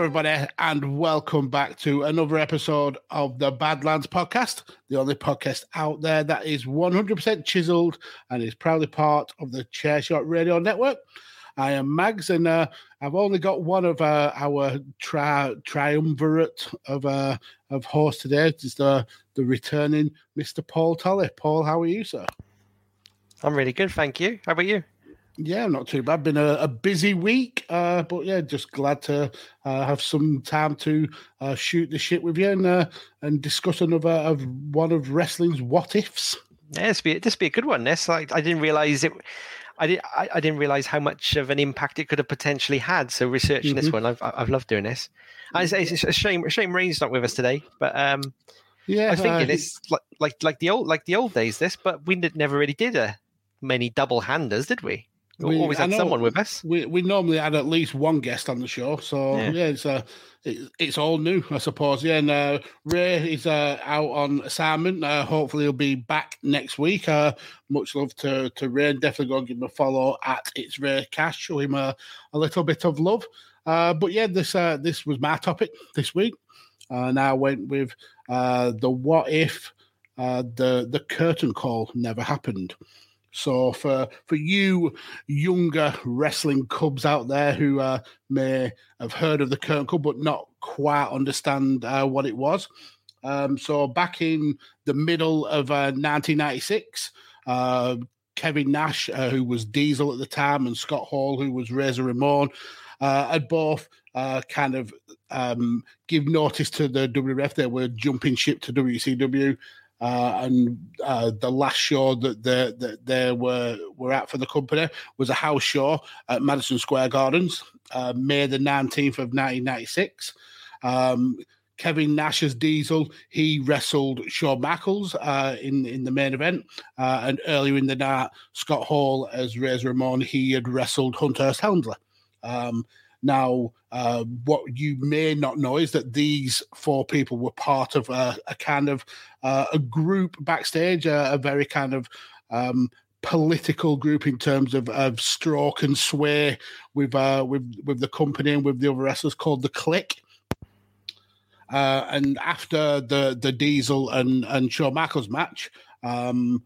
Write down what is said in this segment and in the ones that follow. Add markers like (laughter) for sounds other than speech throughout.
Everybody, and welcome back to another episode of the Badlands podcast, the only podcast out there that is 100% chiseled and is proudly part of the Chairshot Radio Network. I am Mags, and uh, I've only got one of uh, our tri- triumvirate of uh, of hosts today. It's the the returning Mr. Paul Tully. Paul, how are you, sir? I'm really good, thank you. How about you? Yeah, not too bad. Been a, a busy week, uh, but yeah, just glad to uh, have some time to uh, shoot the shit with you and uh, and discuss another of one of wrestling's what ifs. Yeah, this be this be a good one. This like I didn't realize it. I, did, I, I didn't realize how much of an impact it could have potentially had. So researching mm-hmm. this one, I've I've loved doing this. It's, it's, a shame a shame Ray's not with us today, but um, yeah, I was thinking uh, it's like like like the old like the old days. This, but we never really did a many double handers, did we? We always had someone with us. We we normally had at least one guest on the show, so yeah, yeah it's uh, it, it's all new, I suppose. Yeah, and uh, Ray is uh, out on assignment. Uh, hopefully, he'll be back next week. Uh, much love to to Ray. Definitely go and give him a follow at it's Ray Cash. Show him a, a little bit of love. Uh, but yeah, this uh, this was my topic this week, uh, and I went with uh, the what if uh, the the curtain call never happened. So for for you younger wrestling cubs out there who uh, may have heard of the Curtain Call but not quite understand uh, what it was, um, so back in the middle of uh, 1996, uh, Kevin Nash, uh, who was Diesel at the time, and Scott Hall, who was Razor Ramon, uh, had both kind of um, give notice to the WWF they were jumping ship to WCW. Uh, and uh, the last show that they, that they were were at for the company was a house show at Madison Square Gardens, uh, May the 19th of 1996. Um, Kevin Nash as Diesel, he wrestled Shawn Michaels uh, in in the main event, uh, and earlier in the night, Scott Hall as Razor Ramon, he had wrestled Hunter Helmsley. Um, now, uh, what you may not know is that these four people were part of a, a kind of uh, a group backstage, a, a very kind of um, political group in terms of, of stroke and sway with uh, with with the company and with the other wrestlers called the Kliq. Uh, and after the the Diesel and and Shawn Michaels match, um,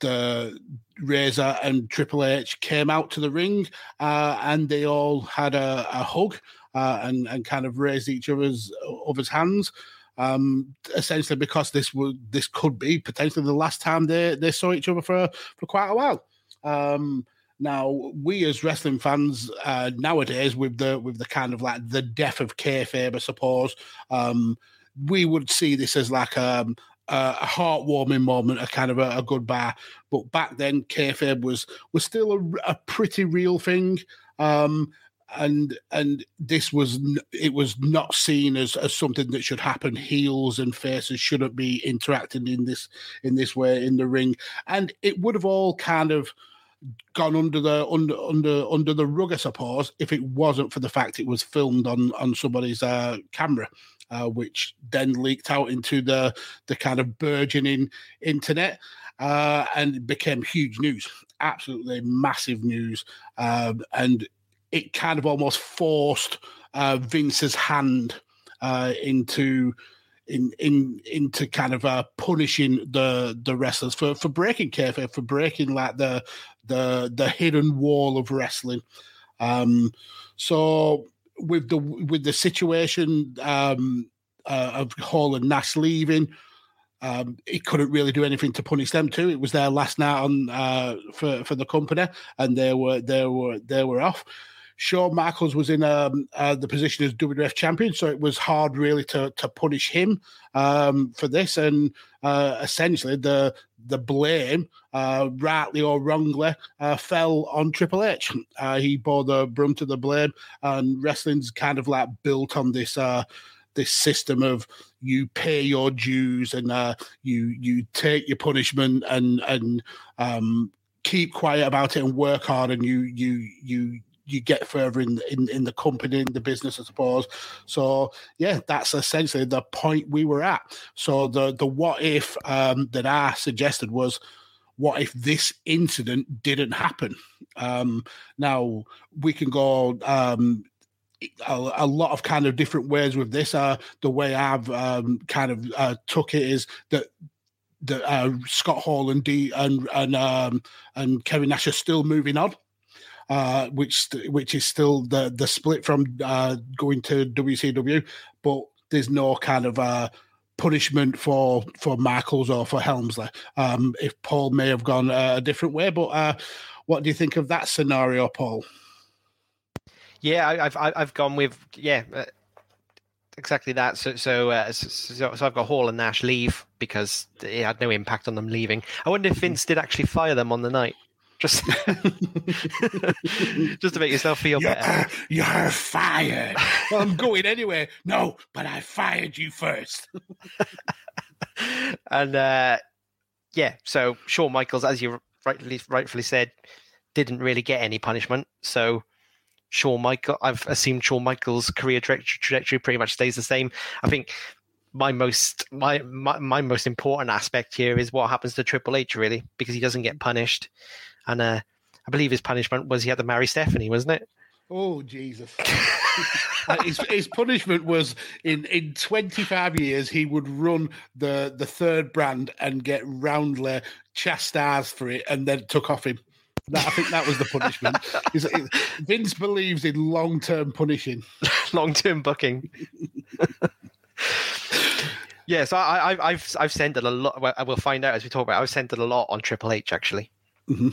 the Razor and Triple H came out to the ring, uh, and they all had a, a hug uh, and and kind of raised each other's other's hands. Um, essentially, because this would this could be potentially the last time they they saw each other for for quite a while. Um, now, we as wrestling fans uh, nowadays, with the with the kind of like the death of kayfabe, I suppose, um, we would see this as like um, a heartwarming moment, a kind of a, a goodbye. But back then, kayfabe was was still a, a pretty real thing. Um, and and this was it was not seen as, as something that should happen heels and faces shouldn't be interacting in this in this way in the ring and it would have all kind of gone under the under under under the rug i suppose if it wasn't for the fact it was filmed on on somebody's uh, camera uh, which then leaked out into the the kind of burgeoning internet uh, and became huge news absolutely massive news um, and it kind of almost forced uh, Vince's hand uh, into in in into kind of uh, punishing the the wrestlers for for breaking kayfabe, for breaking like the the the hidden wall of wrestling. Um, so with the with the situation um, uh, of Hall and Nash leaving, um, he couldn't really do anything to punish them too. It was their last night on uh, for for the company, and they were they were they were off. Shawn Michaels was in um, uh, the position as WWF champion, so it was hard really to to punish him um, for this. And uh, essentially, the the blame, uh, rightly or wrongly, uh, fell on Triple H. Uh, he bore the brunt of the blame, and wrestling's kind of like built on this uh, this system of you pay your dues and uh, you you take your punishment and and um, keep quiet about it and work hard and you you you you get further in, in in the company in the business, I suppose. So yeah, that's essentially the point we were at. So the the what if um, that I suggested was what if this incident didn't happen? Um, now we can go um, a, a, lot of kind of different ways with this. Uh, the way I've um, kind of uh, took it is that that uh, Scott Hall and D and and um, and Kevin Nash are still moving on uh, which which is still the the split from uh, going to WCW, but there's no kind of uh, punishment for for Michaels or for Helmsley. Um, if Paul may have gone a different way, but uh, what do you think of that scenario, Paul? Yeah, I've I've gone with yeah uh, exactly that. So so, uh, so, so I've got Hall and Nash leave because it had no impact on them leaving. I wonder if Vince did actually fire them on the night. Just, (laughs) just to make yourself feel you're, better. You're fired. well, I'm going anyway. No, but I fired you first. (laughs) and uh, yeah, so Shawn Michaels, as you rightly rightfully said, didn't really get any punishment. So Shawn Michael, I've assumed Shawn Michaels' career trajectory pretty much stays the same. I think my most my, my my most important aspect here is what happens to Triple H really because he doesn't get punished and uh, I believe his punishment was he had to marry Stephanie, wasn't it? Oh Jesus! (laughs) Uh, his, his, punishment was in in 25 years he would run the the third brand and get roundly chastised for it, and then took off him. That, I think that was the punishment. (laughs) Vince believes in long term punishing, (laughs) long term booking. yeah, so I, I, have I've centered a lot. Well, we'll find out as we talk about. It, I've centered a lot on Triple H actually. Mm-hmm.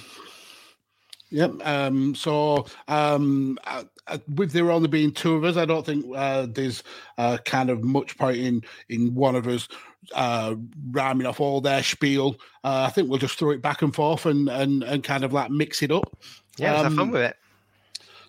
Yep. Um, so um, uh, uh, with there only being two of us, I don't think uh, there's uh, kind of much point in in one of us uh, rhyming off all their spiel. Uh, I think we'll just throw it back and forth and and, and kind of like mix it up. Yeah, um, have fun with it.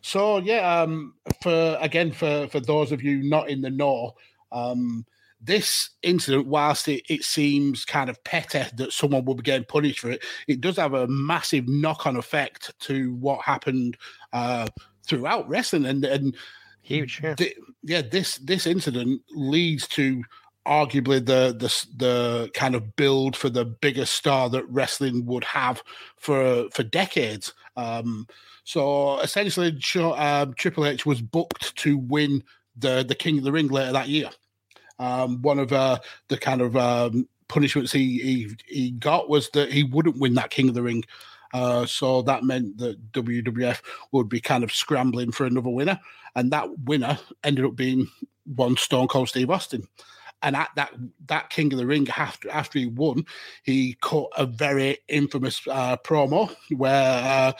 So yeah, um, for again for for those of you not in the know, um, this incident, whilst it, it seems kind of petty that someone will be getting punished for it, it does have a massive knock on effect to what happened uh, throughout wrestling. And, and huge, yeah. Th- yeah, this this incident leads to arguably the the the kind of build for the biggest star that wrestling would have for for decades. Um, so essentially, uh, Triple H was booked to win the the King of the Ring later that year. Um, one of uh, the kind of um, punishments he, he, he got was that he wouldn't win that King of the Ring. Uh, so that meant that WWF would be kind of scrambling for another winner, and that winner ended up being one Stone Cold Steve Austin. And at that that King of the Ring, after after he won, he cut a very infamous uh, promo where uh,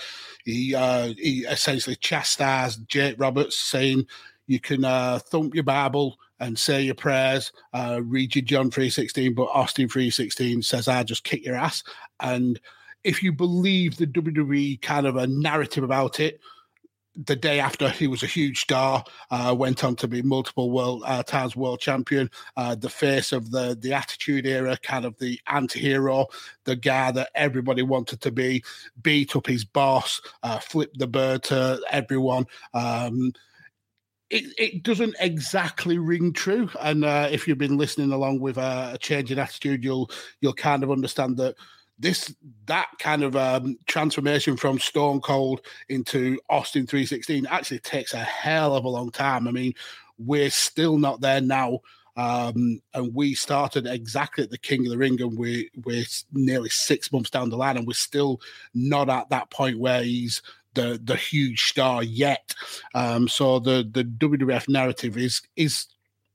he uh, he essentially chastised Jake Roberts, saying, "You can uh, thump your Bible, and say your prayers, uh, read your John 3.16, but Austin 3.16 says, I just kick your ass. And if you believe the WWE kind of a narrative about it, the day after he was a huge star, uh, went on to be multiple world uh, times world champion, uh, the face of the the Attitude Era, kind of the anti-hero, the guy that everybody wanted to be, beat up his boss, uh, flip the bird to everyone. Um, it, it doesn't exactly ring true, and uh, if you've been listening along with uh, a change in attitude, you'll you'll kind of understand that this that kind of um, transformation from Stone Cold into Austin 316 actually takes a hell of a long time. I mean, we're still not there now. Um, and we started exactly at the King of the Ring, and we, we're nearly six months down the line, and we're still not at that point where he's the the huge star yet. Um, so the the WWF narrative is is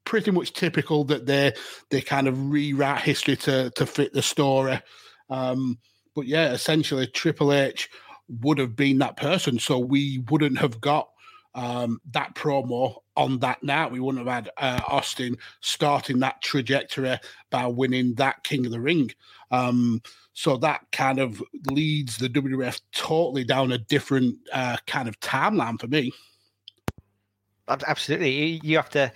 pretty much typical that they they kind of rewrite history to to fit the story. Um, but yeah, essentially, Triple H would have been that person. So we wouldn't have got um, that promo on that night. We wouldn't have had uh, Austin starting that trajectory by winning that King of the Ring. Um, so that kind of leads the WWF totally down a different uh, kind of timeline for me. Absolutely, you have to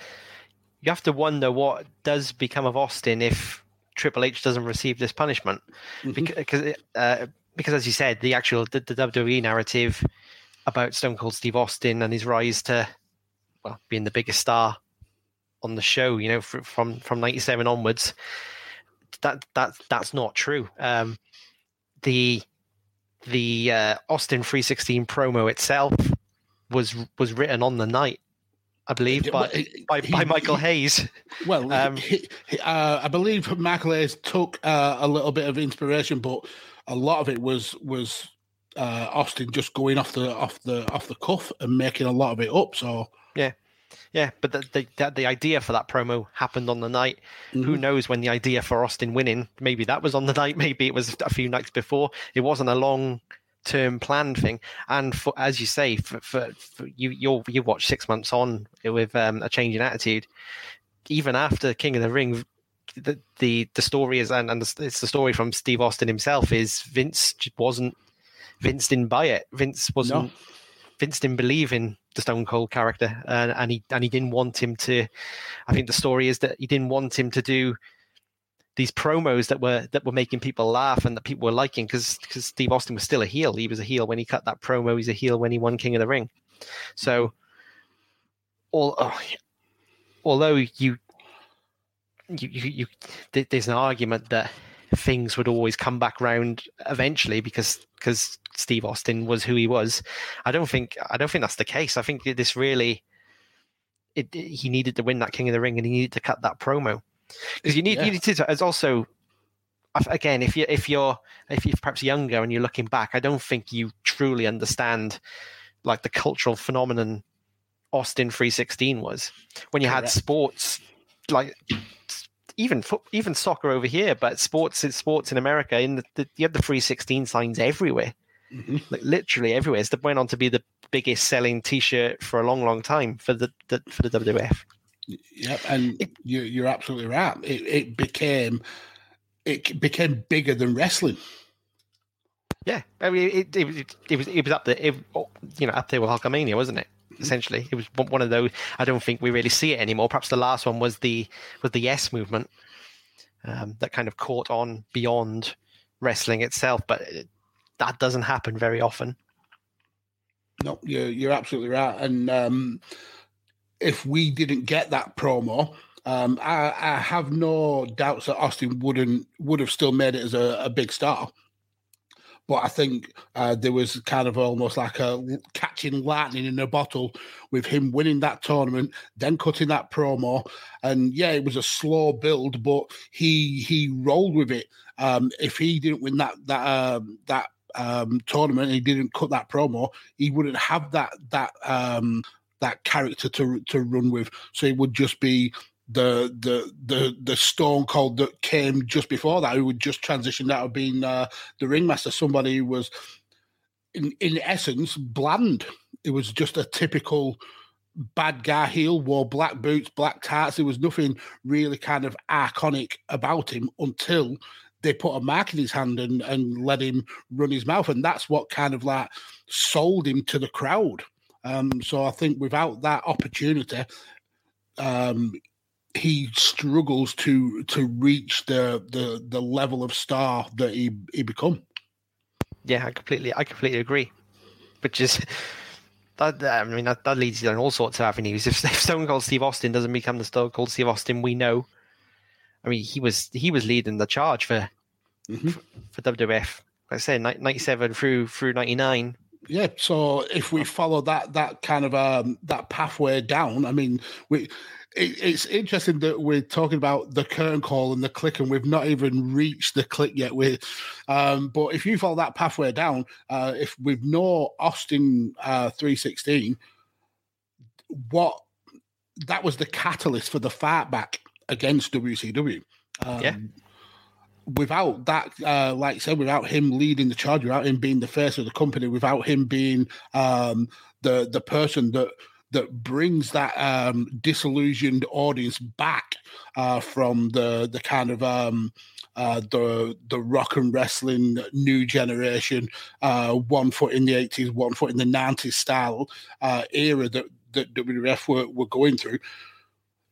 you have to wonder what does become of Austin if Triple H doesn't receive this punishment mm-hmm. because uh, because as you said, the actual the, the, WWE narrative about Stone Cold Steve Austin and his rise to well being the biggest star on the show, you know, from from '97 onwards, that that that's not true. Um, the the uh, Austin 316 promo itself was was written on the night I believe, by, he, by, by, Michael Hayes. Well, um, he, uh, I believe Michael Hayes took uh, a little bit of inspiration, but a lot of it was was uh, Austin just going off the off the off the cuff and making a lot of it up. So yeah, yeah. But the the, the idea for that promo happened on the night. Mm-hmm. Who knows when the idea for Austin winning? Maybe that was on the (laughs) night. Maybe it was a few nights before. It wasn't a long term plan thing. And for as you say, for, for, for you you you watch six months on with um, a change in attitude, even after King of the Ring. The, the the story is and, and it's the story from Steve Austin himself is Vince wasn't Vince didn't buy it Vince wasn't no. Vince didn't believe in the Stone Cold character and, and he and he didn't want him to I think the story is that he didn't want him to do these promos that were that were making people laugh and that people were liking because because Steve Austin was still a heel. He was a heel when he cut that promo. He's a heel when he won King of the Ring. So, all, oh, although you, you you you there's an argument that things would always come back round eventually because because Steve Austin was who he was. I don't think I don't think that's the case. I think this really it, it, he needed to win that King of the Ring and he needed to cut that promo because you need yeah. you need to as also again if you if you're if you're perhaps younger and you're looking back i don't think you truly understand like the cultural phenomenon austin 316 was when you Correct. had sports like even even soccer over here but sports sports in america in the, the you had the 316 signs everywhere mm-hmm. like literally everywhere it went on to be the biggest selling t-shirt for a long long time for the, the for the wwf Yep, and it, you, are absolutely right. It, it, became it became bigger than wrestling. Yeah, I mean, it, it, it, it was it was up there, it, you know, up there with Hulkamania, wasn't it? Essentially, it was one of those. I don't think we really see it anymore. Perhaps the last one was the was the Yes movement um, that kind of caught on beyond wrestling itself, but that doesn't happen very often. No, you're you're absolutely right, and um, if we didn't get that promo, um, I, I, have no doubts that Austin wouldn't would have still made it as a, a big star. But I think uh, there was kind of almost like a catching lightning in a bottle with him winning that tournament, then cutting that promo, and yeah, it was a slow build, but he he rolled with it. Um, if he didn't win that that um, that um, tournament, he didn't cut that promo, he wouldn't have that that um, that character to to run with. So it would just be the the the the Stone Cold that came just before that, who would just transition out of being uh, the ringmaster, somebody who was in in essence bland. It was just a typical bad guy heel, wore black boots, black tarts. There was nothing really kind of iconic about him until they put a mark in his hand and, and let him run his mouth. And that's what kind of like sold him to the crowd. Um, so I think without that opportunity, um, he struggles to to reach the the the level of star that he he become. Yeah, I completely I completely agree. Which is (laughs) that I mean that, that leads you down all sorts of avenues. If, if Stone Cold Steve Austin doesn't become the Stone Cold Steve Austin we know, I mean he was he was leading the charge for mm-hmm. for, for WWF. Like I said, ninety seven through through ninety nine. Yeah, so if we follow that that kind of um that pathway down, I mean we it, it's interesting that we're talking about the curtain call and the Kliq, and we've not even reached the Kliq yet. We, um, but if you follow that pathway down, uh, if we've no Austin uh, three sixteen, what that was the catalyst for the fight back against WCW. Um, yeah. Without that, uh, like I said, without him leading the charge, without him being the face of the company, without him being um, the the person that that brings that um, disillusioned audience back uh, from the the kind of um, uh, the the rock and wrestling new generation, uh, one foot in the eighties, one foot in the nineties style uh, era that that WWF were, were going through.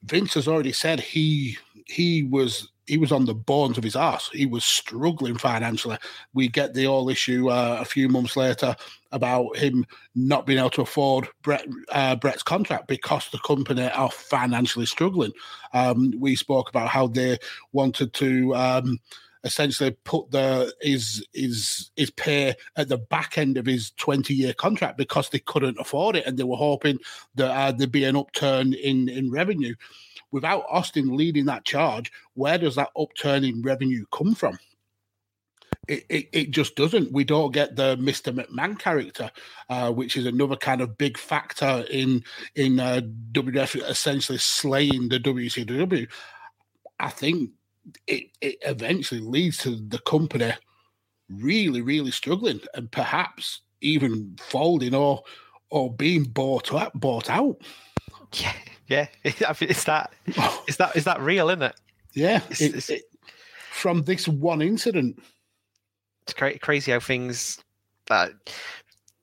Vince has already said he he was he was on the bones of his ass. He was struggling financially. We get the all issue uh, a few months later about him not being able to afford Bret, uh, Bret's contract because the company are financially struggling. Um, we spoke about how they wanted to. Um, essentially put the his his his pay at the back end of his 20 year contract because they couldn't afford it and they were hoping that uh, there'd be an upturn in in revenue without Austin leading that charge, where does that upturn in revenue come from? It, it, it, just doesn't. We don't get the Mr. McMahon character, uh, which is another kind of big factor in in uh, WWF essentially slaying the WCW. I think it, it eventually leads to the company really, really struggling and perhaps even folding or or being bought out, bought out. Yeah, yeah, I (laughs) mean, it's that. Is that is that real? Isn't it? Yeah, it's, it, it's, it, from this one incident. It's cra- crazy how things. Uh,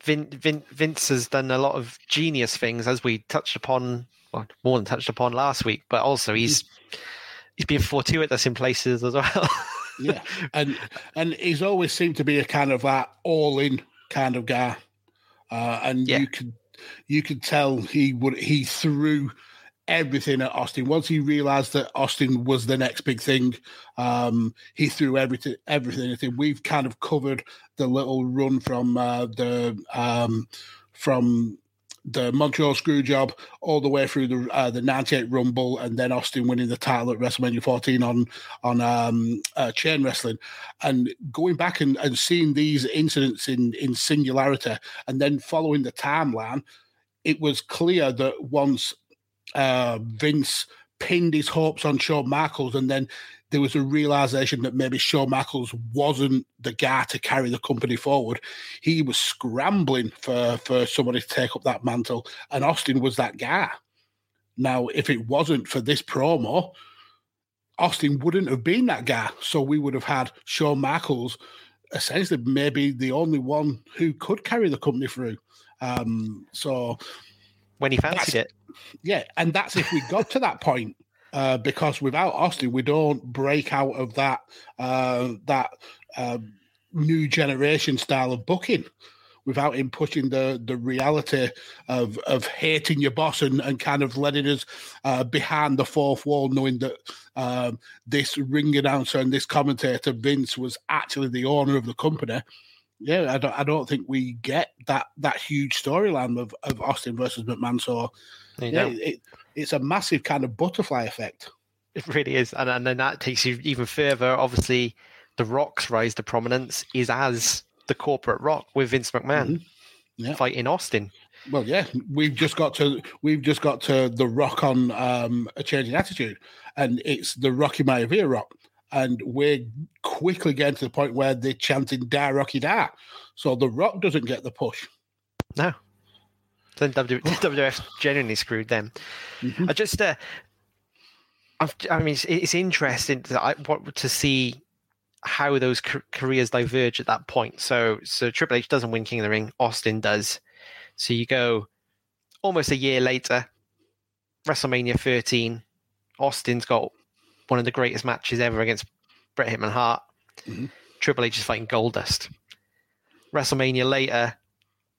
Vin, Vin, Vince has done a lot of genius things, as we touched upon, well, more than touched upon last week. But also, he's he's been fortuitous in places as well. (laughs) yeah, and and he's always seemed to be a kind of that all in kind of guy, uh, and yeah. you could you could tell he would he threw everything at Austin. Once he realized that Austin was the next big thing, um, he threw everything everything. We've kind of covered the little run from uh, the um, from the Montreal Screwjob all the way through the uh, the '98 Rumble, and then Austin winning the title at WrestleMania 14 on on um, uh, chain wrestling, and going back and, and seeing these incidents in in singularity, and then following the timeline, it was clear that once uh, Vince pinned his hopes on Shawn Michaels, and then there was a realization that maybe Shawn Michaels wasn't the guy to carry the company forward. He was scrambling for for somebody to take up that mantle, and Austin was that guy. Now, if it wasn't for this promo, Austin wouldn't have been that guy. So we would have had Shawn Michaels essentially maybe the only one who could carry the company through. Um, so when he fancied it. Yeah, and that's if we got to that (laughs) point. Uh, because without Austin, we don't break out of that uh, that uh, new generation style of booking without him pushing the the reality of of hating your boss and, and kind of letting us uh, behind the fourth wall, knowing that um, this ring announcer and this commentator Vince was actually the owner of the company yeah, I don't, I don't think we get that that huge storyline of, of Austin versus McMahon. So, yeah, it, it's a massive kind of butterfly effect. It really is, and and then that takes you even further. Obviously, the Rock's rise to prominence is as the corporate Rock with Vince McMahon mm-hmm. yeah. fighting Austin. Well, yeah, we've just got to we've just got to the Rock on um, a changing attitude, and it's the Rocky Maivia Rock and we're quickly getting to the point where they're chanting "Die Rocky Die," so the Rock doesn't get the push. No, Then WWF (laughs) genuinely screwed them. Mm-hmm. I just, uh, i mean, it's, it's interesting to, I, what, to see how those careers diverge at that point. So, so Triple H doesn't win King of the Ring. Austin does. So you go almost a year later, WrestleMania 13. Austin's got one of the greatest matches ever against Bret Hitman Hart. Mm-hmm. Triple H is fighting Goldust. WrestleMania later,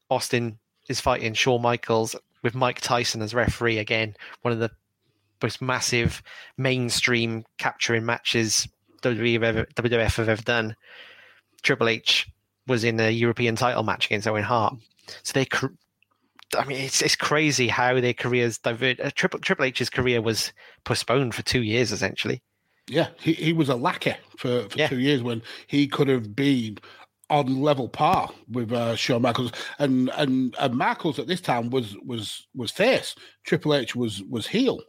Austin is fighting Shawn Michaels with Mike Tyson as referee again. One of the most massive mainstream capturing matches WWE WWF have ever done. Triple H was in a European title match against Owen Hart. So they, I mean, it's it's crazy how their careers diverge. Uh, Triple Triple H's career was postponed for two years essentially. Yeah, he, he was a lackey for, for yeah. two years when he could have been on level par with uh, Shawn Michaels, and, and and Michaels at this time was was was face. Triple H was was heel,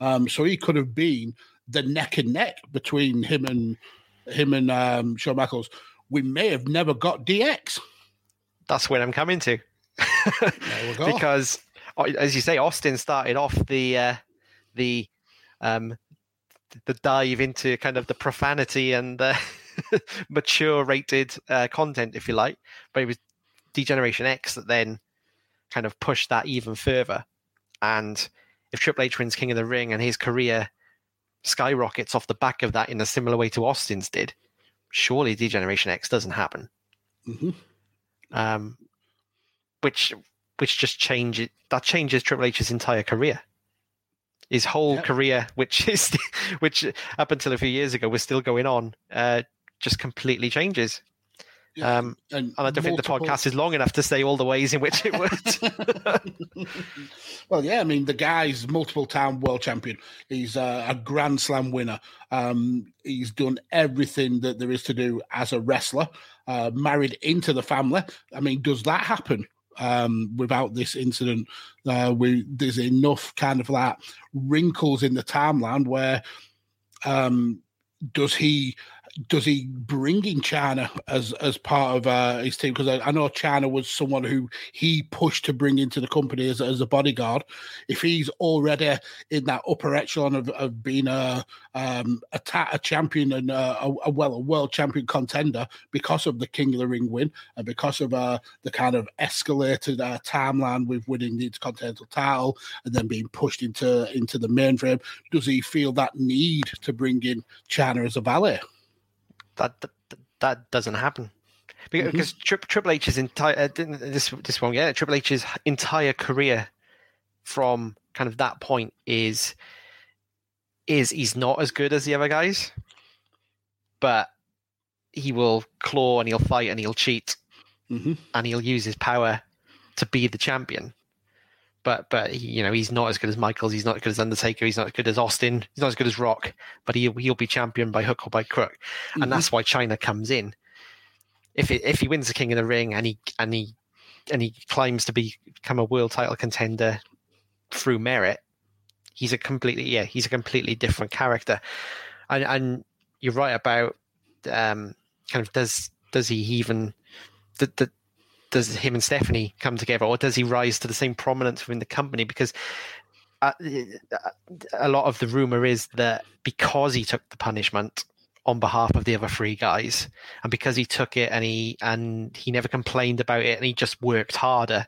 um, so he could have been the neck and neck between him and him and um, Shawn Michaels. We may have never got DX. That's what I'm coming to, (laughs) because as you say, Austin started off the uh, the um, the dive into kind of the profanity and uh, (laughs) (laughs) mature rated uh, content, if you like. But it was D-Generation X that then kind of pushed that even further. And if Triple H wins King of the Ring and his career skyrockets off the back of that in a similar way to Austin's did, surely D-Generation X doesn't happen. Mm-hmm. Um, which which just changes that changes Triple H's entire career his whole yep. career, which is (laughs) which up until a few years ago was still going on, uh, just completely changes. Yeah. Um, and, and, I don't multiple... think the podcast is long enough to say all the ways in which it would. (laughs) well, yeah, I mean, the guy's multiple time world champion. He's uh, a Grand Slam winner. Um, he's done everything that there is to do as a wrestler. Uh, married into the family. I mean, does that happen? um, without this incident. Uh, we, there's enough kind of like wrinkles in the timeline where um, does he does he bring in Chyna as as part of uh, his team? Because I, I, know Chyna was someone who he pushed to bring into the company as, as a bodyguard. If he's already in that upper echelon of, of being a um, a, ta- a champion and uh, a, a, well a world champion contender because of the King of the Ring win and because of uh, the kind of escalated uh, timeline with winning the Intercontinental title and then being pushed into into the mainframe, does he feel that need to bring in Chyna as a valet? That that, that doesn't happen because mm-hmm. Triple H's entire uh, this this one yeah Triple H's entire career from kind of that point is is he's not as good as the other guys, but he will claw and he'll fight and he'll cheat mm-hmm. and he'll use his power to be the champion but but he, you know he's not as good as Michaels. He's not as good as Undertaker. He's not as good as Austin. He's not as good as Rock. But he he'll be champion by hook or by crook, and mm-hmm. that's why Chyna comes in. If it, if he wins the King of the Ring and he and he and he climbs to be, become a world title contender through merit, he's a completely yeah he's a completely different character, and and you're right about um kind of does does he even the the does him and Stephanie come together, or does he rise to the same prominence within the company? Because uh, a lot of the rumor is that because he took the punishment on behalf of the other three guys, and because he took it and he and he never complained about it, and he just worked harder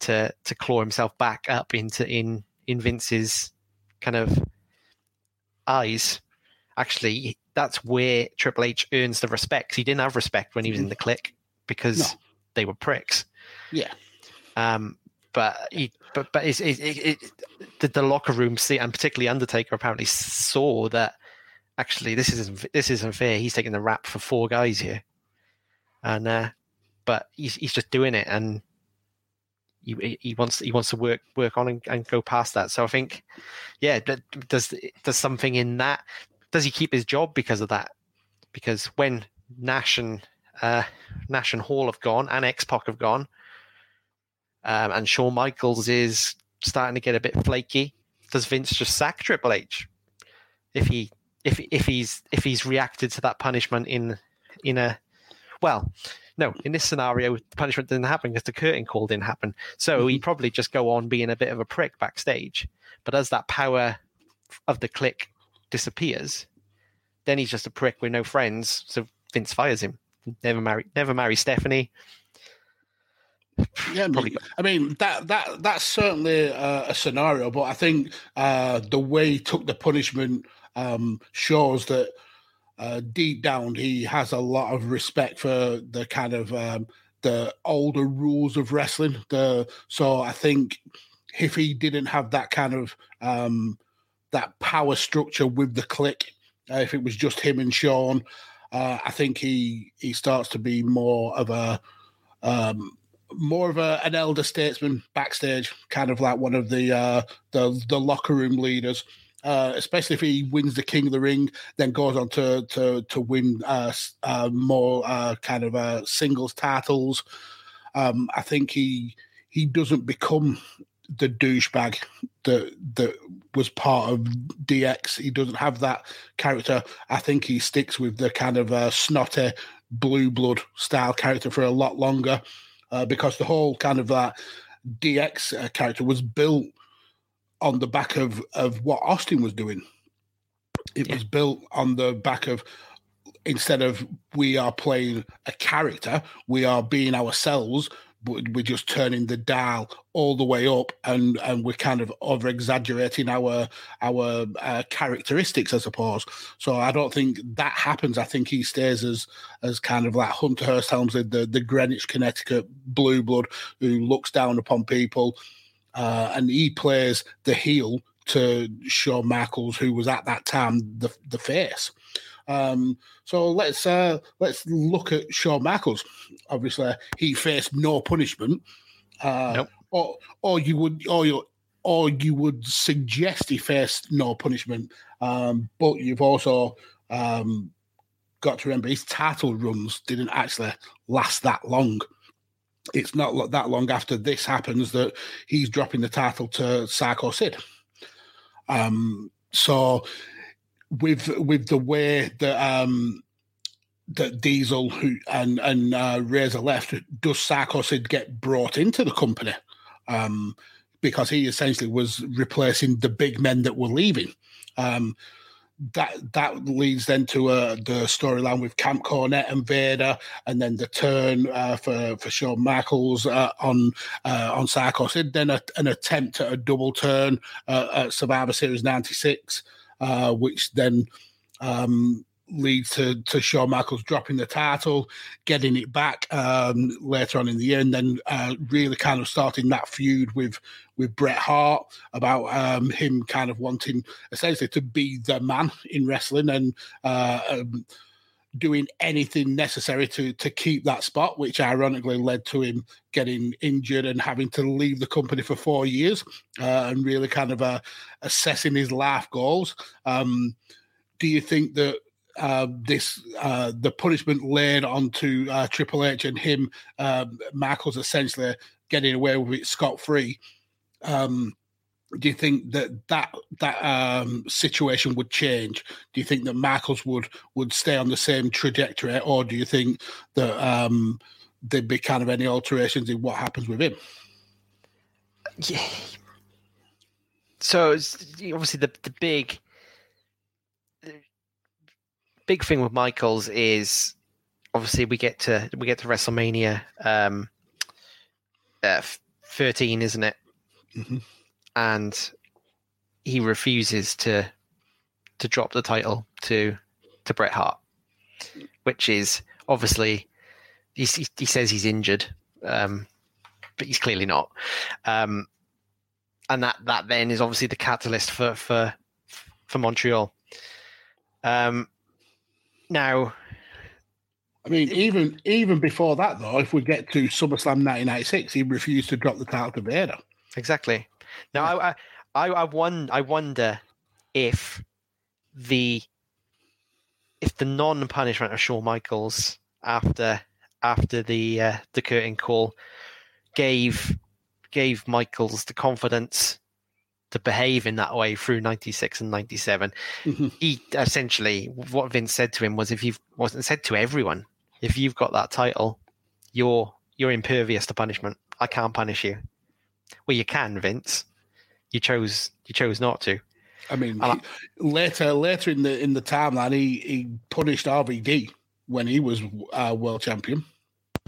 to to claw himself back up into in in Vince's kind of eyes. Actually, that's where Triple H earns the respect. He didn't have respect when he was in the Kliq because no they were pricks. Yeah. Um, but he, but but it, it, it, the, the locker room see, and particularly Undertaker apparently saw that actually this isn't this isn't fair. He's taking the rap for four guys here, and uh, but he's he's just doing it, and he, he wants he wants to work work on and, and go past that. So I think, yeah, does does something in that? Does he keep his job because of that? Because when Nash and uh, Nash and Hall have gone, and X Pac have gone, um, and Shawn Michaels is starting to get a bit flaky. Does Vince just sack Triple H if he if if he's if he's reacted to that punishment in in a well, no, in this scenario, the punishment didn't happen because the curtain call didn't happen. So mm-hmm. he'd probably just go on being a bit of a prick backstage. But as that power of the Kliq disappears, then he's just a prick with no friends. So Vince fires him. Never marry, never marry Stephanie. Yeah, Probably. I mean that that that's certainly a, a scenario, but I think uh, the way he took the punishment um, shows that uh, deep down he has a lot of respect for the kind of um, the older rules of wrestling. The so I think if he didn't have that kind of um, that power structure with the Kliq, uh, if it was just him and Shawn, uh, I think he he starts to be more of a um, more of a, an elder statesman backstage, kind of like one of the uh, the the locker room leaders. Uh, especially if he wins the King of the Ring, then goes on to to to win uh, uh, more uh, kind of uh, singles titles. Um, I think he he doesn't become the douchebag that that was part of DX. He doesn't have that character. I think he sticks with the kind of uh, snotty blue blood style character for a lot longer uh, because the whole kind of that DX uh, character was built on the back of of what Austin was doing. It yeah. was built on the back of instead of we are playing a character, we are being ourselves, we're just turning the dial all the way up and and we're kind of over exaggerating our our uh, characteristics i suppose so i don't think that happens i think he stays as as kind of like hunter hearst helmsley the the greenwich connecticut blue blood who looks down upon people uh, and he plays the heel to Shawn Michaels, who was at that time the the face. Um, so let's uh, let's look at Shawn Michaels. Obviously, he faced no punishment, uh, nope. or or you would or you or you would suggest he faced no punishment. Um, but you've also um, got to remember his title runs didn't actually last that long. It's not that long after this happens that he's dropping the title to Psycho Sid. Um, so with with the way that um that Diesel who and and uh, Razor left, does Sid get brought into the company? Um, because he essentially was replacing the big men that were leaving. Um, that that leads then to uh, the storyline with Camp Cornette and Vader, and then the turn uh, for for Shawn Michaels uh, on uh, on Psycho Then a, an attempt at a double turn uh, at Survivor Series '96 uh, which then um, leads to, to Shawn Michaels dropping the title, getting it back um, later on in the year, and then uh, really kind of starting that feud with with Bret Hart about um, him kind of wanting essentially to be the man in wrestling and uh, um, doing anything necessary to to keep that spot, which ironically led to him getting injured and having to leave the company for four years uh, and really kind of uh, assessing his life goals. Um, do you think that uh, this uh, the punishment laid onto uh, Triple H and him, um, Michaels essentially getting away with it scot free? Um, do you think that that that um, situation would change? Do you think that Michaels would would stay on the same trajectory, or do you think that um, there'd be kind of any alterations in what happens with him? Yeah. So obviously the the big the big thing with Michaels is obviously we get to we get to WrestleMania um, uh, thirteen, isn't it? Mm-hmm and he refuses to to drop the title to to Bret Hart, which is obviously he, he says he's injured, um, but he's clearly not, um, and that that then is obviously the catalyst for for for Montreal. Um, now, I mean, even even before that, though, if we get to SummerSlam 1996, he refused to drop the title to Vader. Exactly. Now, I, I, I, won, I wonder if the if the non-punishment of Shawn Michaels after after the uh, the curtain call gave gave Michaels the confidence to behave in that way through 96 and 97 mm-hmm. he essentially what vince said to him was if he wasn't said to everyone if you've got that title, you're you're impervious to punishment. I can't punish you. Well, you can, Vince. You chose you chose not to. I mean, he, later later in the in the timeline, he he punished RVD when he was uh, world champion.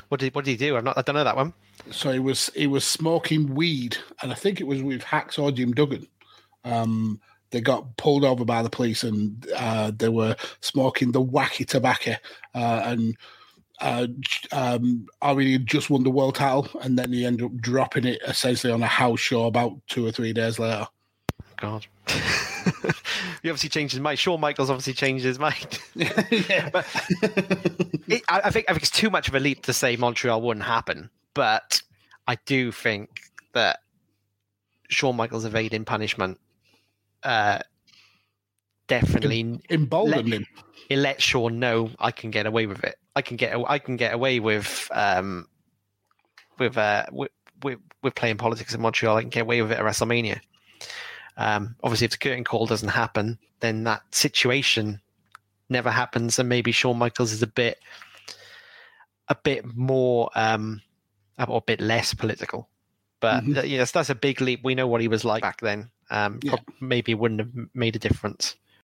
What did what did he do? I'm not. I don't know that one. So he was he was smoking weed, and I think it was with Hacksaw Jim Duggan. Um, they got pulled over by the police, and uh, they were smoking the wacky tobacco, uh, and uh, um, already just won the world title, and then he ended up dropping it essentially on a house show about two or three days later. God. (laughs) he obviously changed his mind. Shawn Michaels obviously changed his mind. (laughs) (laughs) yeah. but it, I, I think I think it's too much of a leap to say Montreal wouldn't happen. But I do think that Shawn Michaels evading punishment uh, definitely emboldened let, him. It lets Shawn know I can get away with it. I can get I can get away with um, with, uh, with with with playing politics in Montreal. I can get away with it at WrestleMania. Um, obviously, if the curtain call doesn't happen, then that situation never happens, and maybe Shawn Michaels is a bit a bit more um, or a bit less political. But mm-hmm. yes, that's a big leap. We know what he was like back then. Um, yeah. maybe wouldn't have made a difference.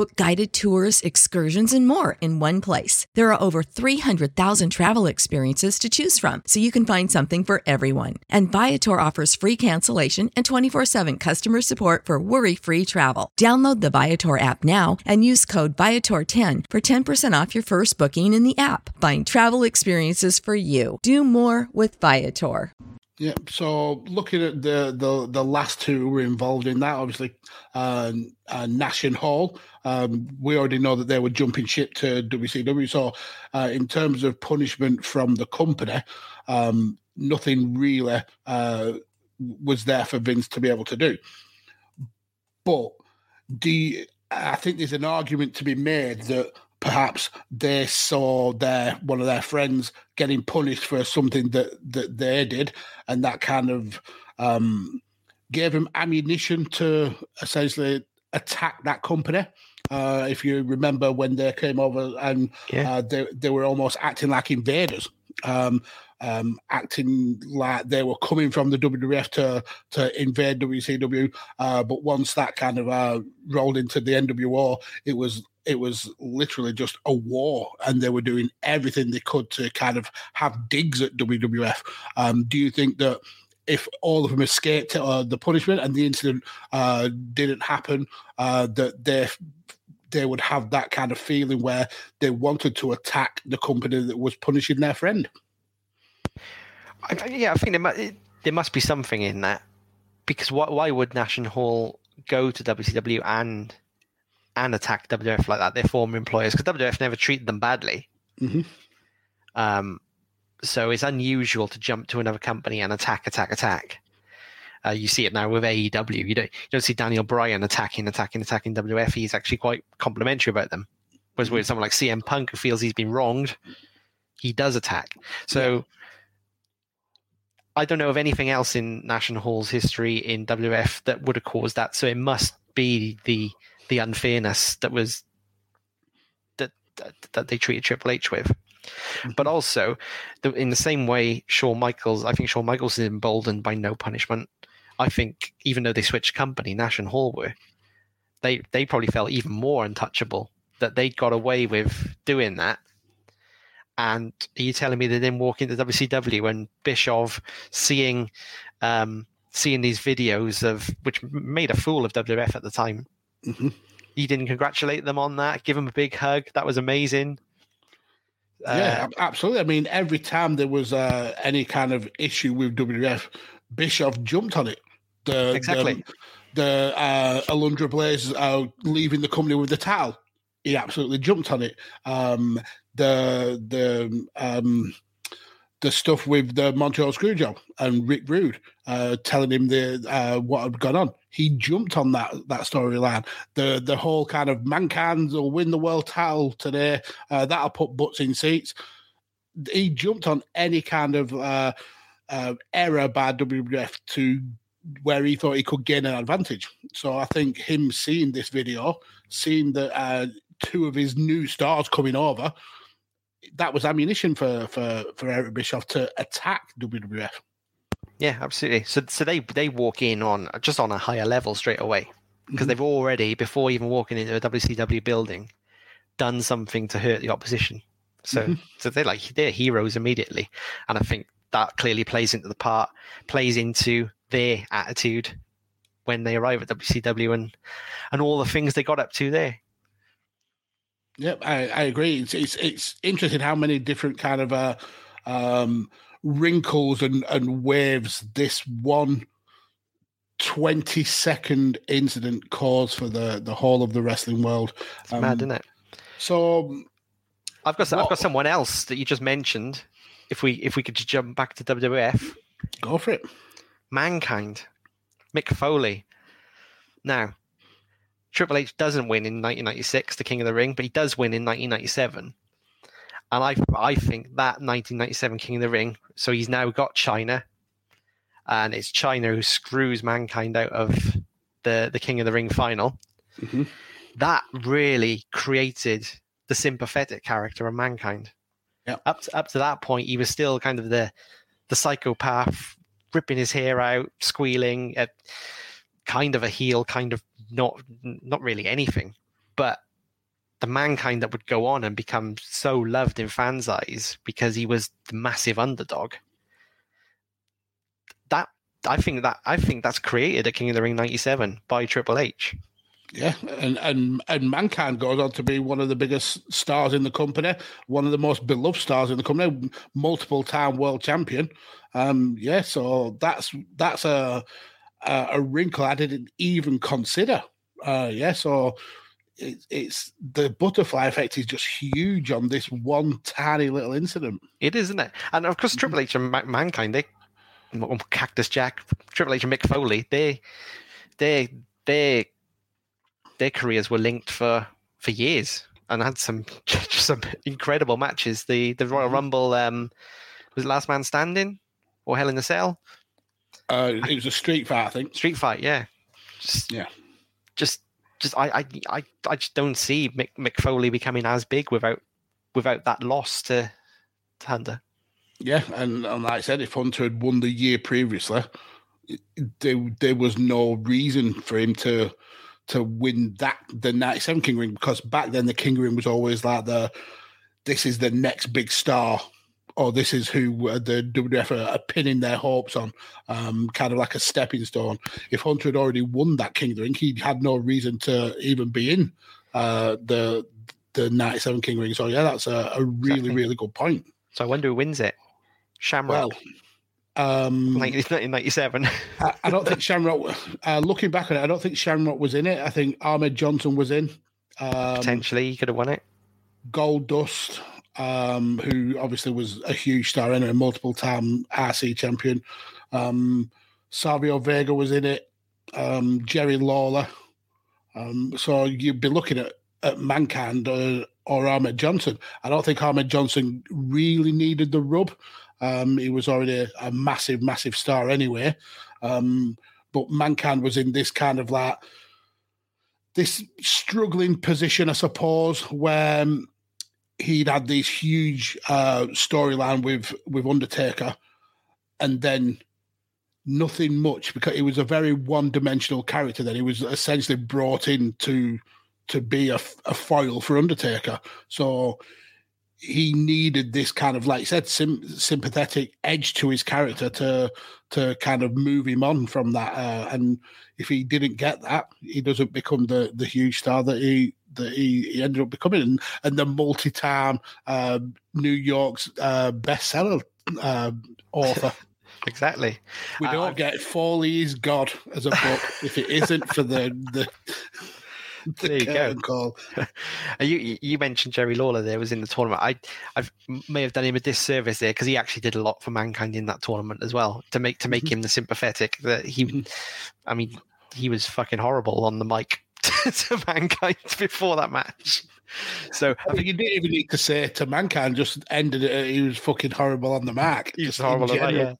Book guided tours, excursions, and more in one place. There are over 300,000 travel experiences to choose from, so you can find something for everyone. And Viator offers free cancellation and 24 7 customer support for worry free travel. Download the Viator app now and use code Viator10 for 10% off your first booking in the app. Find travel experiences for you. Do more with Viator. Yeah. So looking at the the the last two who were involved in that, obviously, uh, uh, Nash and Hall. Um, we already know that they were jumping ship to WCW. So, uh, in terms of punishment from the company, um, nothing really uh, was there for Vince to be able to do. But I think there's an argument to be made that perhaps they saw their one of their friends getting punished for something that that they did, and that kind of um, gave him ammunition to essentially attack that company. Uh, if you remember when they came over and yeah. uh, they they were almost acting like invaders um, um, acting like they were coming from the WWF to to invade WCW. Uh, but once that kind of uh, rolled into the NWO, it was it was literally just a war, and they were doing everything they could to kind of have digs at WWF. Um, do you think that? If all of them escaped uh, the punishment and the incident uh, didn't happen, uh, that they they would have that kind of feeling where they wanted to attack the company that was punishing their friend. I, yeah, I think there, mu- there must be something in that because why, why would Nash and Hall go to WCW and and attack WWF like that? Their former employers because WWF never treated them badly. Mm-hmm. Um, so it's unusual to jump to another company and attack, attack, attack. Uh, you see it now with AEW. You don't you don't see Daniel Bryan attacking, attacking, attacking WF. He's actually quite complimentary about them. Whereas with someone like CM Punk who feels he's been wronged, he does attack. So I don't know of anything else in Nash and Hall's history in WF that would have caused that. So it must be the the unfairness that was that that, that they treated Triple H with. But also, the, in the same way, Shawn Michaels, I think Shawn Michaels is emboldened by no punishment. I think even though they switched company, Nash and Hall were, they they probably felt even more untouchable that they'd got away with doing that. And are you telling me they didn't walk into WCW when Bischoff seeing um, seeing these videos of which made a fool of WWF at the time? Mm-hmm. You didn't congratulate them on that, give them a big hug. That was amazing. yeah, Uh, absolutely. I mean, every time there was uh, any kind of issue with WWF, Bischoff jumped on it. The, Exactly. The, the uh, Alundra Blaze uh, leaving the company with the towel, he absolutely jumped on it. Um, the the um, the stuff with the Montreal Screwjob and Rick Rude uh, telling him the uh, what had gone on. He jumped on that that storyline. The the whole kind of mankind will win the world title today. Uh, that'll put butts in seats. He jumped on any kind of uh, uh, error by WWF to where he thought he could gain an advantage. So I think him seeing this video, seeing that uh, two of his new stars coming over, that was ammunition for for for Eric Bischoff to attack WWF. Yeah, absolutely. So, so they they walk in on just on a higher level straight away because they've already, before even walking into a WCW building, done something to hurt the opposition. So, Mhm. so they're like they're heroes immediately, and I think that clearly plays into the part, plays into their attitude when they arrive at WCW and and all the things they got up to there. Yep, I, I agree. It's, it's it's interesting how many different kind of uh, um, wrinkles and, and waves this one 20 second incident caused for the, the whole of the wrestling world. It's mad, isn't it? So I've got I've got someone else that you just mentioned. If we if we could just jump back to WWF, go for it. Mankind, Mick Foley. Now, Triple H doesn't win in 1996, the King of the Ring, but he does win in 1997. And I I think that 1997 King of the Ring. So he's now got Chyna, and it's Chyna who screws Mankind out of the the King of the Ring final. Mhm. That really created the sympathetic character of Mankind. Yep. Up to, up to that point, he was still kind of the the psychopath, ripping his hair out, squealing, uh, kind of a heel, kind of not not really anything. But the mankind that would go on and become so loved in fans' eyes because he was the massive underdog. That I think that I think that's created at King of the Ring '97 by Triple H. Yeah, and and and mankind goes on to be one of the biggest stars in the company, one of the most beloved stars in the company, multiple time world champion. Um, yeah, so that's that's a a, a wrinkle I didn't even consider. Uh, yeah, so it, it's the butterfly effect is just huge on this one tiny little incident. It is, isn't it? And of course, Triple H and Ma- Mankind, they Cactus Jack, Triple H and Mick Foley, they they they their careers were linked for for years and had some (laughs) some incredible matches. The the Royal Rumble um was it Last Man Standing or Hell in a Cell? Uh, it was a street fight, I think. Street fight, yeah. Just Yeah. just just I I I, I just don't see Mick, Mick Foley becoming as big without without that loss to, to Hunter. Yeah, and, and like I said, if Hunter had won the year previously, there there was no reason for him to to win that the 97 King Ring because back then the King Ring was always like the this is the next big star or this is who uh, the WWF are, are, pinning their hopes on, um, kind of like a stepping stone. If Hunter had already won that King Ring, he had no reason to even be in uh, the the 97 King Ring. So, yeah, that's a, a really, exactly. really good point. So, I wonder who wins it. Shamrock. Well, um, 1997. I, I, don't think Shamrock, uh, looking back on it, I don't think Shamrock was in it. I think Ahmed Johnson was in. Um, Potentially, he could have won it. Goldust um, who obviously was a huge star and a multiple time IC champion. Um, Savio Vega was in it, um, Jerry Lawler. Um, so you'd be looking at, at Mankind uh, or Ahmed Johnson. I don't think Ahmed Johnson really needed the rub. Um, he was already a, a, massive, massive star anyway. Um, but Mankind was in this kind of like this struggling position, I suppose, where he'd had this huge uh, storyline with with Undertaker, and then nothing much because he was a very one dimensional character. Then he was essentially brought in to to be a, a foil for Undertaker. So he needed this kind of, like I said, sim- sympathetic edge to his character to to kind of move him on from that. Uh, and if he didn't get that, he doesn't become the the huge star that he that he, he ended up becoming, and, and the multi-time uh, New York's uh, bestseller uh, author. (laughs) exactly. We don't uh, get Foley's Good as a book if it isn't for the the. The there you go. Call. (laughs) you you mentioned Jerry Lawler there was in the tournament. I I may have done him a disservice there because he actually did a lot for mankind in that tournament as well to make to make mm-hmm. him the sympathetic that he. Mm-hmm. I mean, he was fucking horrible on the mic (laughs) to mankind before that match. So I think you didn't even need to say to mankind. Just ended it. He was fucking horrible on the mark. He was horrible. Yeah.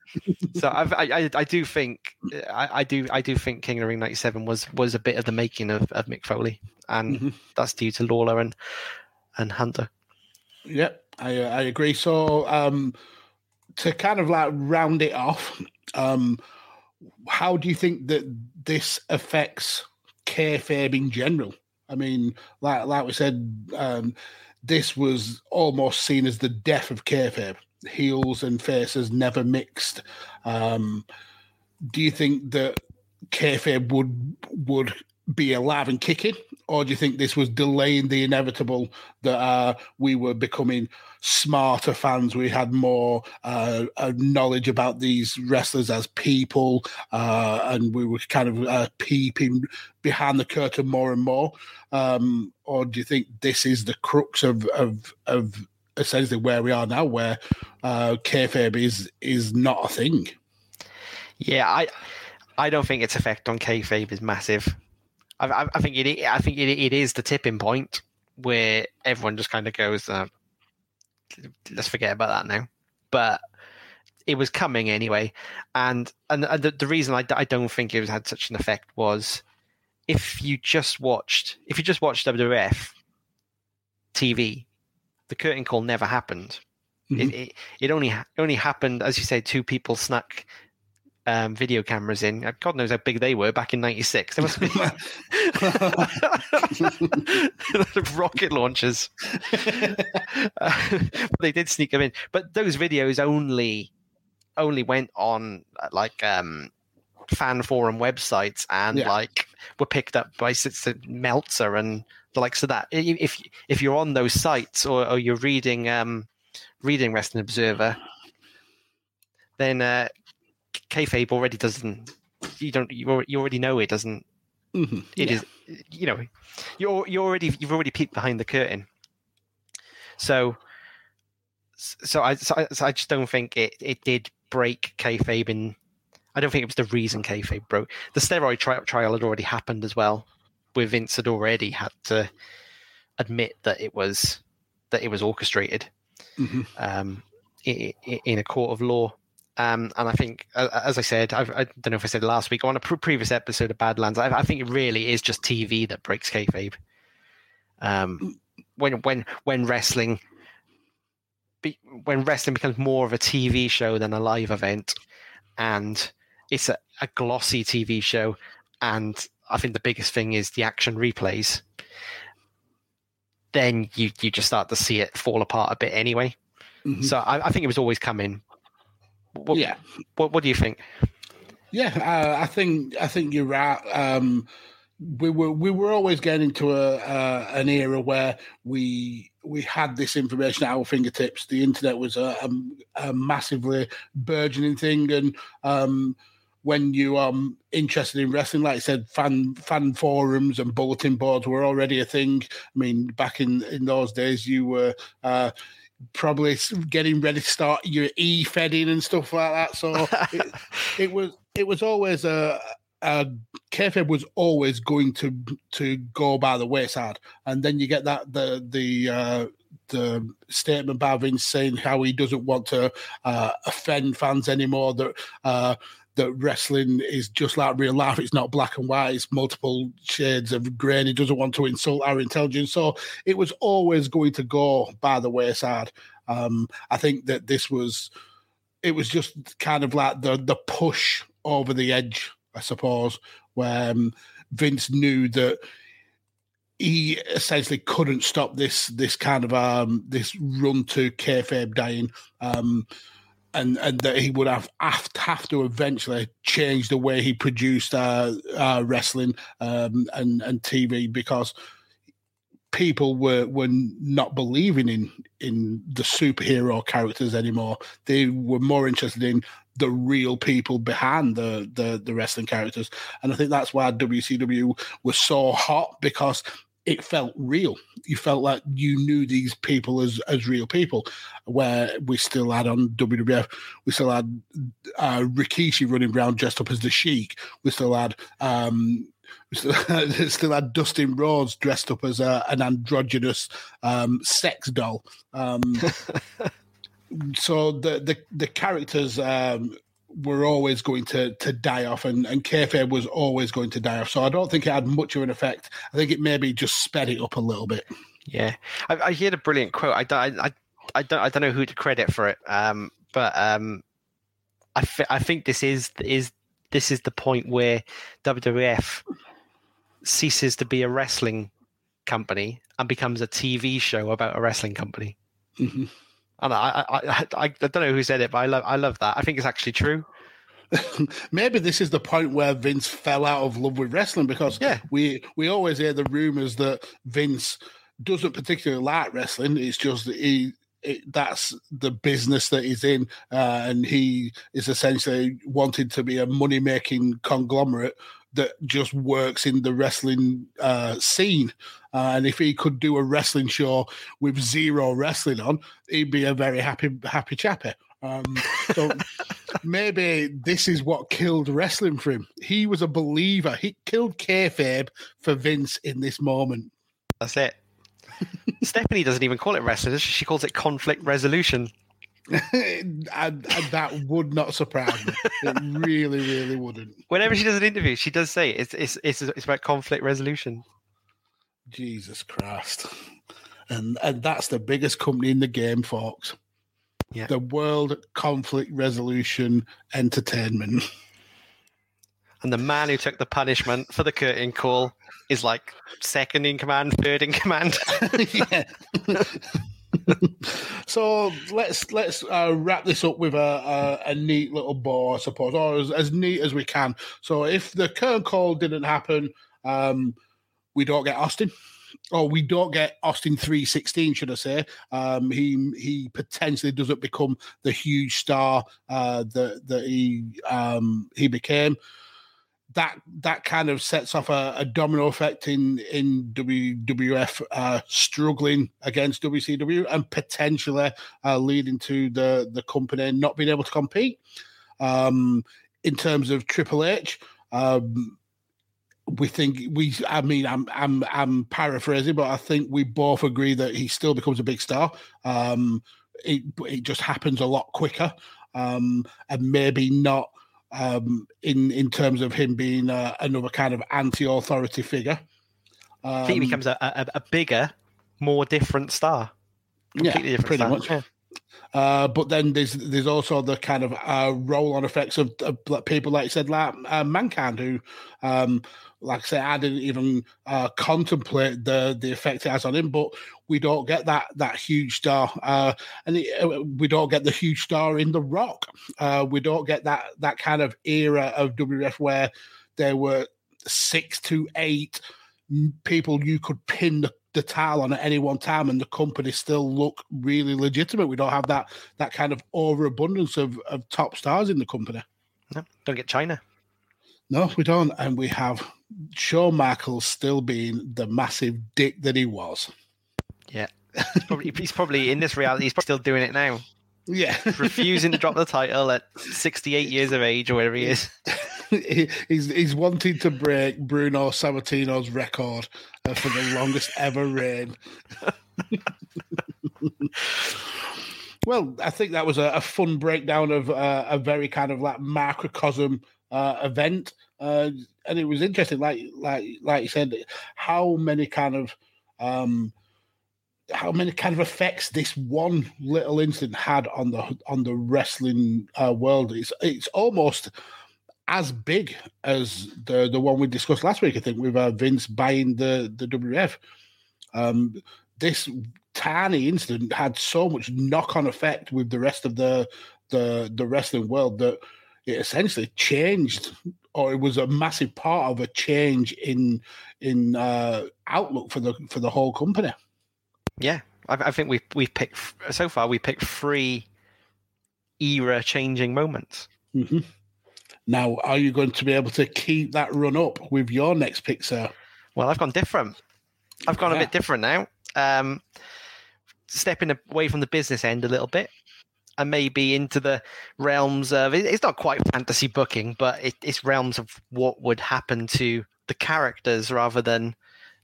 so I've, i I, I do think I, I, do I do think King of the Ring '97 was was a bit of the making of, of Mick Foley, and mm-hmm. that's due to Lawler and and Hunter. Yep, I I agree. So um, to kind of like round it off, um, how do you think that this affects kayfabe in general. I mean, like like we said, um, this was almost seen as the death of kayfabe. Heels and faces never mixed. Um, do you think that kayfabe would would be alive and kicking, or do you think this was delaying the inevitable that uh, we were becoming smarter fans? We had more uh, knowledge about these wrestlers as people, uh, and we were kind of uh, peeping behind the curtain more and more. Um, or do you think this is the crux of of, of essentially where we are now, where uh, kayfabe is is not a thing? Yeah, I I don't think its effect on kayfabe is massive. I, I think it. I think it, it is the tipping point where everyone just kind of goes, uh, "Let's forget about that now." But it was coming anyway, and and, and the, the, reason I, I don't think it had such an effect was if you just watched if you just watched WWF TV, the curtain call never happened. Mm-hmm. It, it, it only it only happened as you say. Two people snuck um, video cameras in. Uh, God knows how big they were back in '96. They must be (laughs) (laughs) rocket launchers. (laughs) uh, they did sneak them in, but those videos only only went on uh, like um, fan forum websites and yeah. like were picked up by Meltzer and the likes of that. If if you're on those sites or, or you're reading um, reading Wrestling Observer, then uh, kayfabe already doesn't. You don't. You already know it doesn't. Mm-hmm. It yeah. is. You know, you're you already you've already peeked behind the curtain. So, so I so I, so I just don't think it it did break kayfabe in. I don't think it was the reason kayfabe broke. The steroid tri- trial had already happened as well, where Vince had already had to admit that it was that it was orchestrated mm-hmm. um, in, in, a court of law. Um, and I think, as I said, I've, I, don't know if I said last week on a previous episode of Badlands, I, I, think it really is just TV that breaks kayfabe. Um, when when when wrestling be, when wrestling becomes more of a TV show than a live event, and it's a, a glossy TV show, and I think the biggest thing is the action replays. Then you you just start to see it fall apart a bit anyway. Mhm. So I, I think it was always coming. What, Yeah. What What do you think? Yeah, uh, I think I think you're right. Um, we were we were always getting into a uh, an era where we we had this information at our fingertips. The internet was a, a, a massively burgeoning thing, and um, when you are um, interested in wrestling, like I said, fan fan forums and bulletin boards were already a thing. I mean, back in in those days, you were. Uh, Probably getting ready to start your e fedding and stuff like that. So (laughs) it, it was it was always a, a kayfabe was always going to to go by the wayside, and then you get that the the uh, the statement by Vince saying how he doesn't want to uh, offend fans anymore. That uh, that wrestling is just like real life. It's not black and white. It's multiple shades of grey. And he doesn't want to insult our intelligence. So it was always going to go by the wayside. Um, I think that this was it was just kind of like the the push over the edge, I suppose, where um, Vince knew that he essentially couldn't stop this this kind of um this run to kayfabe dying. Um, and and that he would have have, have to eventually change the way he produced uh, uh, wrestling um, and and TV because people were were not believing in in the superhero characters anymore. They were more interested in the real people behind the the, the wrestling characters, and I think that's why WCW was so hot because it felt real. You felt like you knew these people as as real people. Where we still had on WWF, we still had uh, Rikishi running around dressed up as the Sheik. We still had um, still, (laughs) still had Dustin Rhodes dressed up as a, an androgynous um, sex doll. Um, (laughs) so the the the characters um, were always going to to die off, and and kayfabe was always going to die off. So I don't think it had much of an effect. I think it maybe just sped it up a little bit. Yeah, I, I heard a brilliant quote. I don't, I, I don't, I don't know who to credit for it. Um, but um, I, th- I think this is is this is the point where WWF ceases to be a wrestling company and becomes a TV show about a wrestling company. Mm-hmm. And I, I, I, I, don't know who said it, but I love, I love that. I think it's actually true. (laughs) Maybe this is the point where Vince fell out of love with wrestling because Yeah. we we always hear the rumors that Vince doesn't particularly like wrestling. It's just that he it, that's the business that he's in, uh, and he is essentially wanted to be a money making conglomerate that just works in the wrestling uh, scene. Uh, and if he could do a wrestling show with zero wrestling on, he'd be a very happy happy chappy. Um, so (laughs) maybe this is what killed wrestling for him. He was a believer. He killed kayfabe for Vince in this moment. That's it. (laughs) Stephanie doesn't even call it wrestling. She She calls it conflict resolution. (laughs) and, and that would not surprise me. It really, really wouldn't. Whenever she does an interview, she does say it's it's it's, it's about conflict resolution. Jesus Christ. And and that's the biggest company in the game, folks. Yeah. The World Conflict Resolution Entertainment. And the man who took the punishment for the curtain call is like second in command, third in command. (laughs) yeah. (laughs) so let's let's uh, wrap this up with a, a, a neat little bow, I suppose, or as, as neat as we can. So if the curtain call didn't happen, um, we don't get Austin. Or we don't get Austin three sixteen, should I say? Um, he he potentially doesn't become the huge star uh, that that he um, he became that that kind of sets off a, a domino effect in in WWF uh, struggling against WCW and potentially uh, leading to the the company not being able to compete. Um, in terms of Triple H, um, we think we. I mean, I'm I'm I'm paraphrasing, but I think we both agree that he still becomes a big star. Um, it it just happens a lot quicker, um, and maybe not um, in in terms of him being uh, another kind of anti-authority figure. Um, I think he becomes a, a, a bigger, more different star. yeah, different pretty star. much. Yeah. Uh, but then there's there's also the kind of uh, roll on effects of, of, people like you said, like uh, Mankind, who, um, like I said, I didn't even uh, contemplate the the effect it has on him. But we don't get that that huge star, uh, and it, uh, we don't get the huge star in The Rock. Uh, we don't get that that kind of era of WF where there were six to eight people you could pin the the title on at any one time and the company still look really legitimate. We don't have that that kind of overabundance of, of top stars in the company. No, don't get Chyna. No, we don't. And we have Shawn Michaels still being the massive dick that he was. Yeah. He's probably, he's probably in this reality, he's still doing it now. Yeah. refusing to drop the title at 68 years of age or whatever he is. (laughs) he's he's wanting to break Bruno Sammartino's record uh, for the longest ever reign. (laughs) well, I think that was a, a fun breakdown of uh, a very kind of like macrocosm uh, event, uh, and it was interesting. Like like like you said, how many kind of um, how many kind of effects this one little incident had on the on the wrestling uh, world. It's it's almost as big as the the one we discussed last week. I think with uh, Vince buying the the WF. Um, this tiny incident had so much knock on effect with the rest of the the the wrestling world that it essentially changed, or it was a massive part of a change in in uh, outlook for the for the whole company. Yeah, I, I think we we've picked so far we picked three era changing moments. Mm-hmm. Now, are you going to be able to keep that run up with your next pick, sir? Well, I've gone different. I've gone yeah. a bit different now. Um, stepping away from the business end a little bit and maybe into the realms of it's not quite fantasy booking, but it, it's realms of what would happen to the characters rather than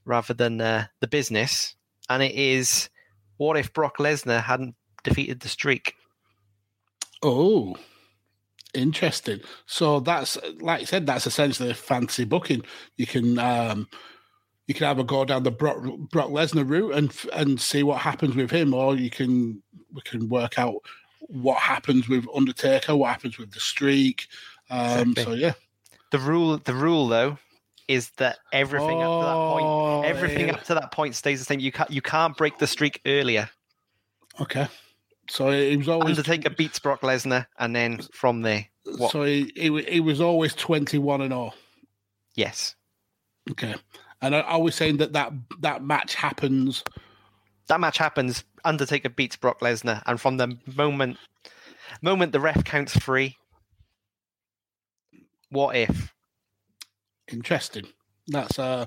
rather than uh, the business. And it is what if Brock Lesnar hadn't defeated the streak? Oh, Interesting. So that's like I said, that's essentially a fantasy booking. You can um, you can have a go down the Brock, Brock Lesnar route and and see what happens with him, or you can we can work out what happens with Undertaker, what happens with the streak. Um, exactly. So yeah, the rule the rule though is that everything oh, up to that point oh, everything yeah. up to that point stays the same. You can't you can't break the streak earlier. Okay. So he was always Undertaker beats Brock Lesnar, and then from there, what? so he, he he was always twenty one and all. Yes. Okay, and I, I was saying that that that match happens. That match happens. Undertaker beats Brock Lesnar, and from the moment moment the ref counts three, what if? Interesting. That's uh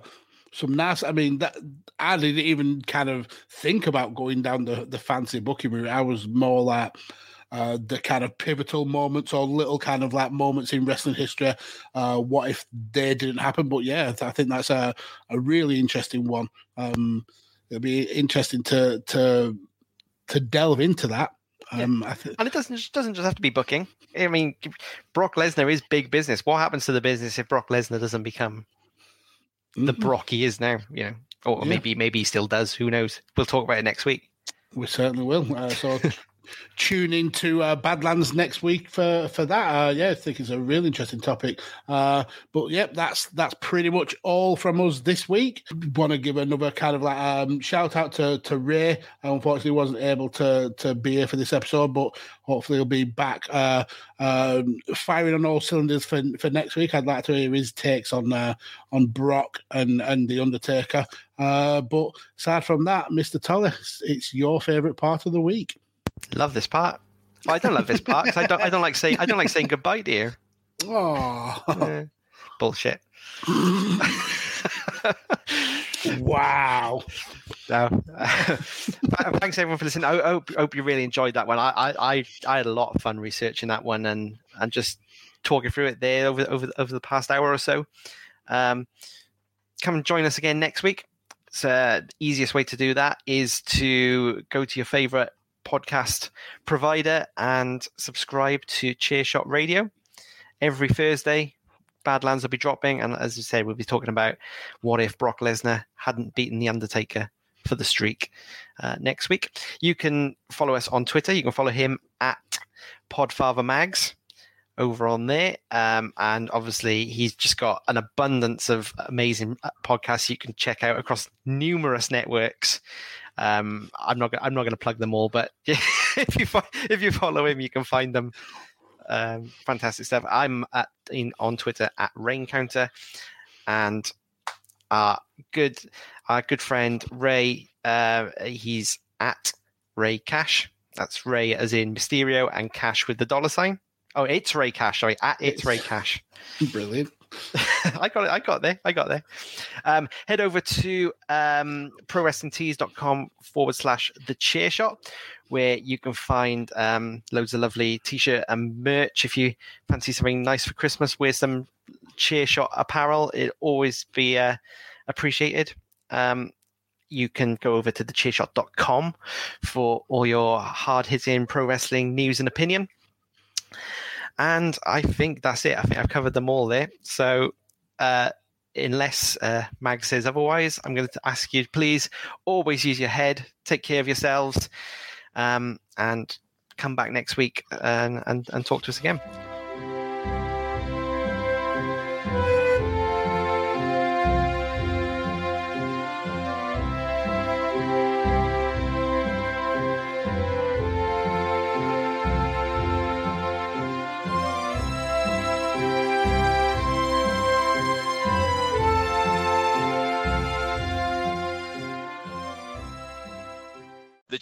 some nice. I mean, that I didn't even kind of think about going down the the fantasy booking route. I was more like uh, the kind of pivotal moments or little kind of like moments in wrestling history. Uh, what if they didn't happen? But yeah, I think that's a a really interesting one. Um, it'll be interesting to to to delve into that. Um, yeah. th- and it doesn't just doesn't just have to be booking. I mean, Brock Lesnar is big business. What happens to the business if Brock Lesnar doesn't become the mm-hmm. Brock he is now, you know, or yeah. maybe maybe he still does. Who knows? We'll talk about it next week. We certainly will. Uh, so (laughs) tune into uh, Badlands next week for for that. Uh, yeah, I think it's a really interesting topic. Uh, but yep, that's that's pretty much all from us this week. Want to give another kind of like um, shout out to to Ray. I unfortunately wasn't able to to be here for this episode, but hopefully he'll be back uh, um, firing on all cylinders for for next week. I'd like to hear his takes on uh, on Brock and and the Undertaker. Uh, but aside from that, Mr. Toller, it's your favourite part of the week. Love this part. I don't love this part I don't. I don't like saying. I don't like saying goodbye, dear. Oh, uh, bullshit. wow. So, (laughs) uh, thanks everyone for listening. I hope, hope you really enjoyed that one. I, I, I had a lot of fun researching that one and and just talking through it there over over over the past hour or so. Um, come and join us again next week. So, uh, easiest way to do that is to go to your favorite podcast provider and subscribe to Chairshot Radio. Every Thursday, Badlands will be dropping, and as you say, we'll be talking about what if Brock Lesnar hadn't beaten The Undertaker for the streak uh, next week. You can follow us on Twitter. You can follow him at PodfatherMags over on there. Um, and obviously, he's just got an abundance of amazing uh, podcasts you can check out across numerous networks. Um, I'm not. I'm not going to plug them all, but (laughs) if you if you follow him, you can find them. Um, fantastic stuff. I'm at in on Twitter at Rain Counter, and our good our good friend Ray. Uh, he's at Ray Cash. That's Ray as in Mysterio and Cash with the dollar sign. Oh, it's Ray Cash. Sorry, at it's, it's Ray Cash. Brilliant. (laughs) I got it. I got there. I got there. Um, head over to um, prowrestlingtees.com forward slash the chair shot, where you can find um, loads of lovely t shirt and merch. If you fancy something nice for Christmas, wear some chair shot apparel. It'll always be uh, appreciated. Um, you can go over to the thechairshot.com for all your hard hitting pro wrestling news and opinion. And I think that's it. I think I've covered them all there. So, uh, unless uh, Mag says otherwise, I'm going to ask you, please always use your head, take care of yourselves, um, and come back next week and, and, and talk to us again.